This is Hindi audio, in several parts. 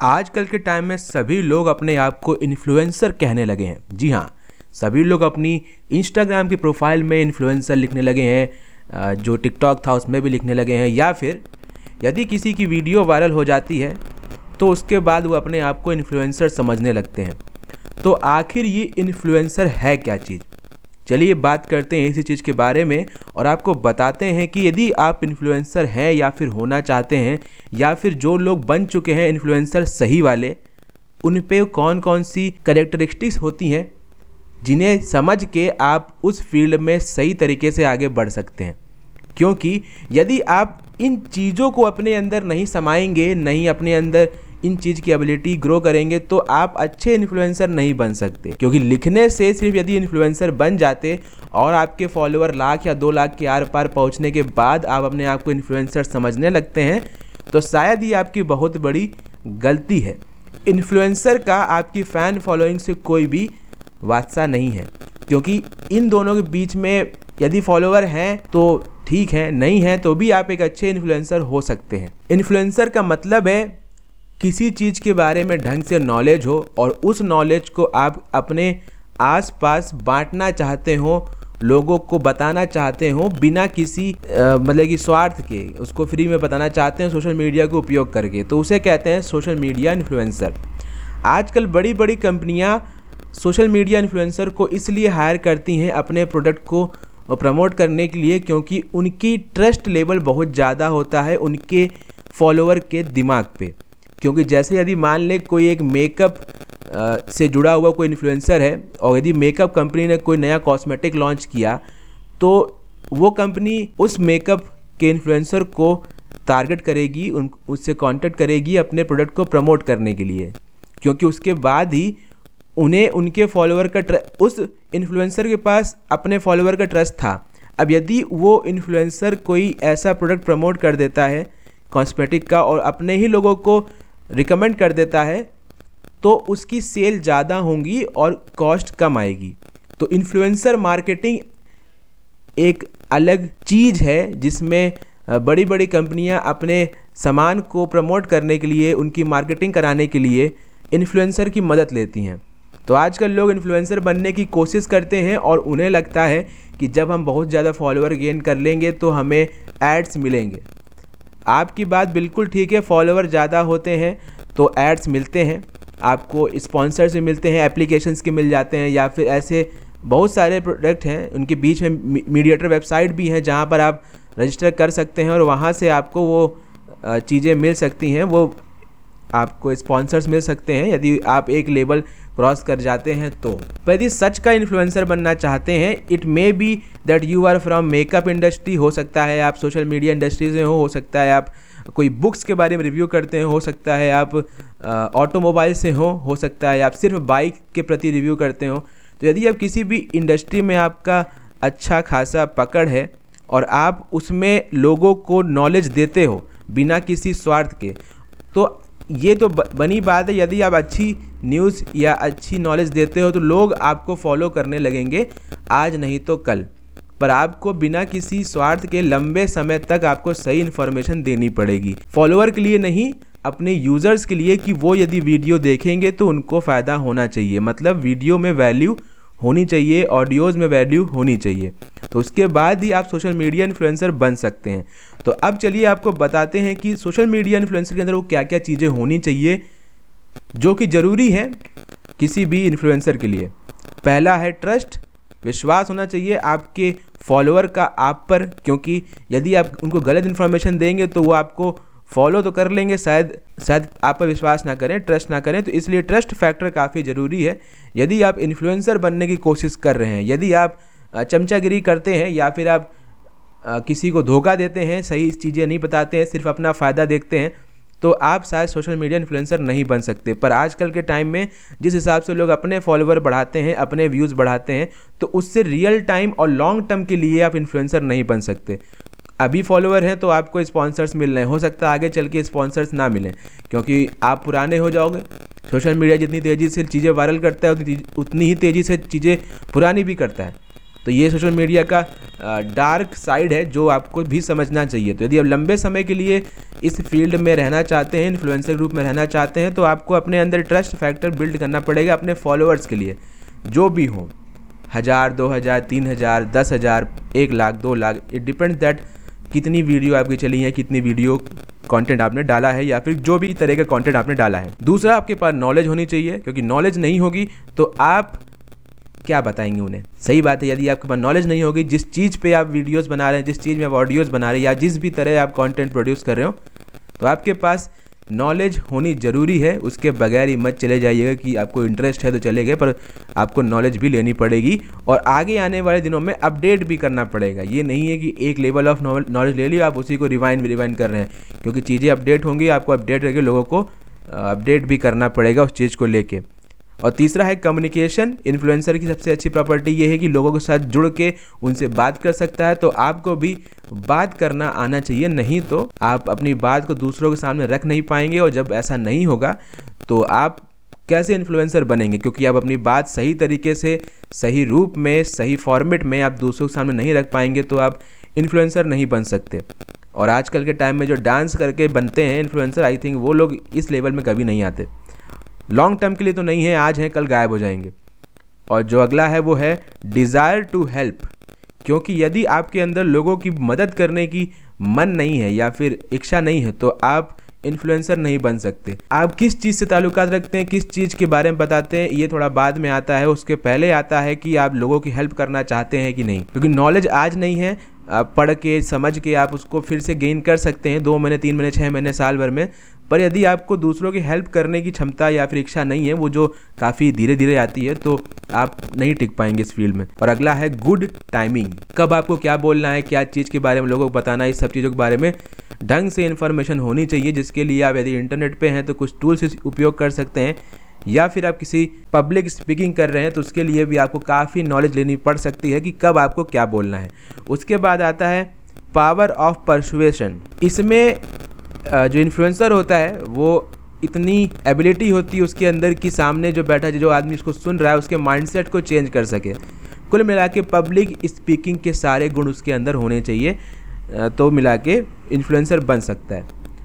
आजकल के टाइम में सभी लोग अपने आप को इन्फ्लुएंसर कहने लगे हैं। जी हाँ सभी लोग अपनी इंस्टाग्राम की प्रोफ़ाइल में इन्फ्लुएंसर लिखने लगे हैं जो टिकटॉक था उसमें भी लिखने लगे हैं, या फिर यदि किसी की वीडियो वायरल हो जाती है तो उसके बाद वो अपने आप को इन्फ्लुएंसर समझने लगते हैं। तो आखिर ये इन्फ्लुएंसर है क्या चीज़? चलिए बात करते हैं इसी चीज़ के बारे में और आपको बताते हैं कि यदि आप इन्फ्लुएंसर हैं या फिर होना चाहते हैं या फिर जो लोग बन चुके हैं इन्फ्लुएंसर सही वाले, उन पे कौन कौन सी करेक्टरिस्टिक्स होती हैं जिन्हें समझ के आप उस फ़ील्ड में सही तरीके से आगे बढ़ सकते हैं? क्योंकि यदि आप इन चीज़ों को अपने अंदर नहीं समाएँगे, नहीं अपने अंदर इन चीज़ की एबिलिटी ग्रो करेंगे तो आप अच्छे इन्फ्लुएंसर नहीं बन सकते। क्योंकि लिखने से सिर्फ़ यदि इन्फ्लुएंसर बन जाते और आपके फॉलोअर लाख या दो लाख के आर पार पहुँचने के बाद आप अपने आप को इन्फ्लुएंसर समझने लगते हैं तो शायद ये आपकी बहुत बड़ी गलती है। इन्फ्लुएंसर का आपकी फ़ैन फॉलोइंग से कोई भी वास्ता नहीं है। क्योंकि इन दोनों के बीच में यदि फॉलोअर हैं तो ठीक है, नहीं है तो भी आप एक अच्छे इन्फ्लुएंसर हो सकते हैं। इन्फ्लुएंसर का मतलब है किसी चीज़ के बारे में ढंग से नॉलेज हो और उस नॉलेज को आप अपने आसपास बांटना चाहते हो, लोगों को बताना चाहते हो बिना किसी मतलब कि स्वार्थ के, उसको फ्री में बताना चाहते हैं सोशल मीडिया का उपयोग करके। तो उसे कहते हैं सोशल मीडिया इन्फ्लुएंसर आजकल बड़ी बड़ी कंपनियाँ सोशल मीडिया इन्फ्लुएंसर को इसलिए हायर करती हैं अपने प्रोडक्ट को प्रमोट करने के लिए क्योंकि उनकी ट्रस्ट लेवल बहुत ज़्यादा होता है उनके फॉलोअर के दिमाग पे। क्योंकि जैसे यदि मान लें कोई एक मेकअप से जुड़ा हुआ कोई इन्फ्लुएंसर है और यदि मेकअप कंपनी ने कोई नया कॉस्मेटिक लॉन्च किया तो वो कंपनी उस मेकअप के इन्फ्लुएंसर को टारगेट करेगी, उन, उससे कांटेक्ट करेगी अपने प्रोडक्ट को प्रमोट करने के लिए। क्योंकि उसके बाद ही उन्हें उनके फॉलोअर का उस इन्फ्लुएंसर के पास अपने फॉलोअर का ट्रस्ट था। अब यदि वो इन्फ्लुएंसर कोई ऐसा प्रोडक्ट प्रमोट कर देता है कॉस्मेटिक का, और अपने ही लोगों को रिकमेंड कर देता है तो उसकी सेल ज़्यादा होंगी और कॉस्ट कम आएगी। तो इन्फ्लुएंसर मार्केटिंग एक अलग चीज़ है, जिसमें बड़ी बड़ी कंपनियाँ अपने सामान को प्रमोट करने के लिए, उनकी मार्केटिंग कराने के लिए इन्फ्लुएंसर की मदद लेती हैं। तो आजकल लोग इन्फ्लुएंसर बनने की कोशिश करते हैं और उन्हें लगता है कि जब हम बहुत ज़्यादा फॉलोअर गेन कर लेंगे तो हमें एड्स मिलेंगे। आपकी बात बिल्कुल ठीक है फॉलोअर ज़्यादा होते हैं तो एड्स मिलते हैं, आपको स्पॉन्सर से मिलते हैं एप्लीकेशंस के मिल जाते हैं, या फिर ऐसे बहुत सारे प्रोडक्ट हैं, उनके बीच में मीडिएटर वेबसाइट भी हैं, जहाँ पर आप रजिस्टर कर सकते हैं, और वहाँ से आपको वो चीज़ें मिल सकती हैं, वो आपको स्पॉन्सर्स मिल सकते हैं, यदि आप एक लेवल क्रॉस कर जाते हैं तो। यदि सच का इन्फ्लुएंसर बनना चाहते हैं it may be that you are from makeup industry हो सकता है आप सोशल मीडिया इंडस्ट्री से हो हो सकता है आप कोई बुक्स के बारे में रिव्यू करते हैं, हो सकता है आप ऑटोमोबाइल से हो हो सकता है आप सिर्फ़ बाइक के प्रति रिव्यू करते हो। तो यदि आप किसी भी इंडस्ट्री में आपका अच्छा खासा पकड़ है और आप उसमें लोगों को नॉलेज देते हो बिना किसी स्वार्थ के तो ये तो बनी बात है। यदि आप अच्छी न्यूज़ या अच्छी नॉलेज देते हो तो लोग आपको फॉलो करने लगेंगे, आज नहीं तो कल। पर आपको बिना किसी स्वार्थ के लंबे समय तक आपको सही इन्फॉर्मेशन देनी पड़ेगी। फॉलोअर के लिए नहीं, अपने यूज़र्स के लिए कि वो यदि वीडियो देखेंगे तो उनको फ़ायदा होना चाहिए। मतलब वीडियो में वैल्यू होनी चाहिए ऑडियोज़ में वैल्यू होनी चाहिए। तो उसके बाद ही आप सोशल मीडिया इन्फ्लुएंसर बन सकते हैं। तो अब चलिए आपको बताते हैं कि सोशल मीडिया इन्फ्लुएंसर के अंदर वो क्या क्या चीज़ें होनी चाहिए जो कि ज़रूरी है किसी भी इन्फ्लुएंसर के लिए। पहला है ट्रस्ट विश्वास होना चाहिए आपके फॉलोअर का आप पर, क्योंकि यदि आप उनको गलत इन्फॉर्मेशन देंगे तो वो आपको फॉलो तो कर लेंगे, शायद शायद आप पर विश्वास ना करें ट्रस्ट ना करें तो इसलिए ट्रस्ट फैक्टर काफ़ी ज़रूरी है। यदि आप इन्फ्लुएंसर बनने की कोशिश कर रहे हैं, यदि आप चमचागिरी करते हैं या फिर आप किसी को धोखा देते हैं, सही चीज़ें नहीं बताते हैं, सिर्फ़ अपना फ़ायदा देखते हैं तो आप शायद सोशल मीडिया इन्फ्लुएंसर नहीं बन सकते। पर आजकल के टाइम में जिस हिसाब से लोग अपने फॉलोअर बढ़ाते हैं, अपने व्यूज़ बढ़ाते हैं तो उससे रियल टाइम और लॉन्ग टर्म के लिए आप इन्फ्लुएंसर नहीं बन सकते। अभी फॉलोअर हैं तो आपको स्पॉन्सर्स मिल रहे हैं। हो सकता है आगे चल के स्पॉन्सर्स ना मिलें, क्योंकि आप पुराने हो जाओगे। सोशल मीडिया जितनी तेज़ी से चीज़ें वायरल करता है उतनी ही तेज़ी से चीज़ें पुरानी भी करता है। तो ये सोशल मीडिया का डार्क साइड है, जो आपको भी समझना चाहिए। तो यदि आप लंबे समय के लिए इस फ़ील्ड में रहना चाहते हैं, इन्फ्लुएंसर ग्रुप में रहना चाहते हैं तो आपको अपने अंदर ट्रस्ट फैक्टर बिल्ड करना पड़ेगा अपने फॉलोअर्स के लिए। जो भी हों, हज़ार, दो हज़ार, तीन हज़ार, दस हज़ार, एक लाख, दो लाख, इट डिपेंड दैट कितनी वीडियो आपकी चली है, कितनी वीडियो कंटेंट आपने डाला है, या फिर जो भी तरह का कंटेंट आपने डाला है। दूसरा, आपके पास नॉलेज होनी चाहिए, क्योंकि नॉलेज नहीं होगी तो आप क्या बताएँगे उन्हें? सही बात है, यदि आपके पास नॉलेज नहीं होगी, जिस चीज़ पे आप वीडियोस बना रहे हैं, जिस चीज़ में आप ऑडियोज़ बना रहे हैं, या जिस भी तरह आप कंटेंट प्रोड्यूस कर रहे हो तो आपके पास नॉलेज होनी ज़रूरी है। उसके बगैर ही मत चले जाइएगा कि आपको इंटरेस्ट है तो चले गए, पर आपको नॉलेज भी लेनी पड़ेगी, और आगे आने वाले दिनों में अपडेट भी करना पड़ेगा। ये नहीं है कि एक लेवल ऑफ़ नॉलेज ले लिया, आप उसी को रिवाइंड रिवाइंड कर रहे हैं, क्योंकि चीज़ें अपडेट होंगी, आपको अपडेट करके लोगों को अपडेट भी करना पड़ेगा उस चीज़ को लेके। और तीसरा है कम्युनिकेशन इन्फ्लुएंसर की सबसे अच्छी प्रॉपर्टी ये है कि लोगों के साथ जुड़ के उनसे बात कर सकता है तो आपको भी बात करना आना चाहिए, नहीं तो आप अपनी बात को दूसरों के सामने रख नहीं पाएँगे और जब ऐसा नहीं होगा तो आप कैसे इन्फ्लुएंसर बनेंगे? क्योंकि आप अपनी बात सही तरीके से, सही रूप में, सही फॉर्मेट में आप दूसरों के सामने नहीं रख पाएँगे तो आप इन्फ्लुएंसर नहीं बन सकते। और आजकल के टाइम में जो डांस करके बनते हैं इन्फ्लुएंसर आई थिंक वो लोग इस लेवल में कभी नहीं आते। लॉन्ग टर्म के लिए तो नहीं है, आज हैं, कल गायब हो जाएँगे। और जो अगला है वो है डिज़ायर टू हेल्प क्योंकि यदि आपके अंदर लोगों की मदद करने की मन नहीं है या फिर इच्छा नहीं है तो आप इन्फ्लुएंसर नहीं बन सकते। आप किस चीज़ से ताल्लुकात रखते हैं, किस चीज़ के बारे में बताते हैं, ये थोड़ा बाद में आता है। उसके पहले आता है कि आप लोगों की हेल्प करना चाहते हैं कि नहीं। क्योंकि नॉलेज आज नहीं है पढ़ के, समझ के आप उसको फिर से गेन कर सकते हैं, दो महीने, तीन महीने छः महीने, साल भर में। पर यदि आपको दूसरों की हेल्प करने की क्षमता या फिर इच्छा नहीं है, वो जो काफ़ी धीरे धीरे आती है तो आप नहीं टिक पाएँगे इस फ़ील्ड में। और अगला है गुड टाइमिंग कब आपको क्या बोलना है, क्या चीज़ के बारे में लोगों को बताना है, इस सब चीज़ों के बारे में ढंग से इन्फॉर्मेशन होनी चाहिए, जिसके लिए आप यदि इंटरनेट पे हैं तो कुछ टूल्स उपयोग कर सकते हैं, या फिर आप किसी पब्लिक स्पीकिंग कर रहे हैं तो उसके लिए भी आपको काफ़ी नॉलेज लेनी पड़ सकती है कि कब आपको क्या बोलना है। उसके बाद आता है पावर ऑफ़ परसुएशन इसमें जो इन्फ्लुएंसर होता है, वो इतनी एबिलिटी होती है उसके अंदर कि सामने जो बैठा जो आदमी उसको सुन रहा है, उसके माइंडसेट को चेंज कर सके। कुल मिला के पब्लिक स्पीकिंग के सारे गुण उसके अंदर होने चाहिए तो मिला के इन्फ्लुएंसर बन सकता है।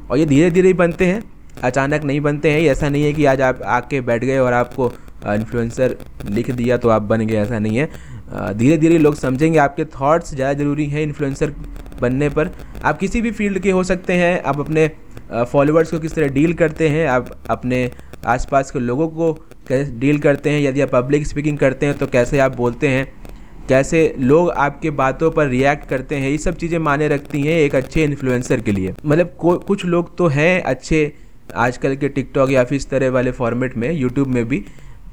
और ये धीरे धीरे बनते हैं, अचानक नहीं बनते हैं ऐसा नहीं है कि आज आप आके बैठ गए और आपको इन्फ्लुएंसर लिख दिया तो आप बन गए, ऐसा नहीं है। धीरे धीरे लोग समझेंगे आपके थॉट्स ज़्यादा ज़रूरी हैं इन्फ्लुएंसर बनने पर आप किसी भी फ़ील्ड के हो सकते हैं आप अपने फॉलोअर्स को किस तरह डील करते हैं आप अपने आसपास के लोगों को कैसे डील करते हैं यदि आप पब्लिक स्पीकिंग करते हैं तो कैसे आप बोलते हैं कैसे लोग आपके बातों पर रिएक्ट करते हैं ये सब चीज़ें माने रखती हैं एक अच्छे इन्फ्लुएंसर के लिए। मतलब कुछ लोग तो हैं अच्छे आजकल के टिकटॉक या फिर इस तरह वाले फॉर्मेट में यूट्यूब में भी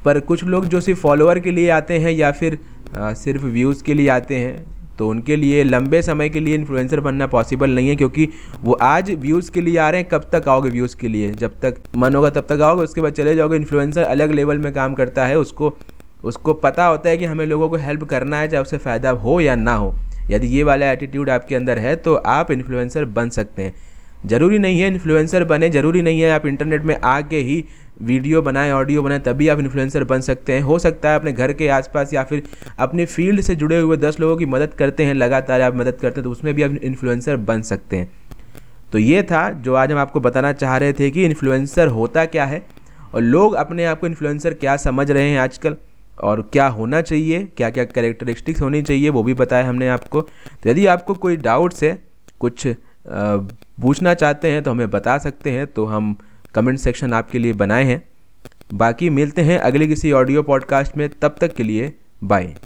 पर कुछ लोग जो सिर्फ़ फॉलोअर के लिए आते हैं या फिर आ, सिर्फ़ व्यूज़ के लिए आते हैं तो उनके लिए लंबे समय के लिए इन्फ्लुएंसर बनना पॉसिबल नहीं है क्योंकि वो आज व्यूज़ के लिए आ रहे हैं, कब तक आओगे व्यूज़ के लिए? जब तक मन होगा तब तक आओगे, उसके बाद चले जाओगे। इन्फ्लुएंसर अलग लेवल में काम करता है, उसको उसको पता होता है कि हमें लोगों को हेल्प करना है, चाहे उससे फ़ायदा हो या ना हो। यदि ये वाला एटीट्यूड आपके अंदर है तो आप इन्फ्लुएंसर बन सकते हैं। ज़रूरी नहीं है इन्फ्लुएंसर बने, ज़रूरी नहीं है आप इंटरनेट में आके ही वीडियो बनाएँ, ऑडियो बनाएँ, तभी आप इन्फ्लुएंसर बन सकते हैं। हो सकता है अपने घर के आसपास या फिर अपने फ़ील्ड से जुड़े हुए दस लोगों की मदद करते हैं, लगातार आप मदद करते हैं तो उसमें भी आप इन्फ्लुएंसर बन सकते हैं। तो ये था जो आज हम आपको बताना चाह रहे थे कि इन्फ्लुएंसर होता क्या है और लोग अपने आप को इन्फ्लुएंसर क्या समझ रहे हैं आजकल और क्या होना चाहिए क्या क्या करेक्टरिस्टिक्स होनी चाहिए, वो भी बताया हमने आपको। तो यदि आपको कोई डाउट्स है, कुछ पूछना चाहते हैं तो हमें बता सकते हैं तो हम कमेंट सेक्शन आपके लिए बनाए हैं। बाकी मिलते हैं अगले किसी ऑडियो पॉडकास्ट में, तब तक के लिए बाय।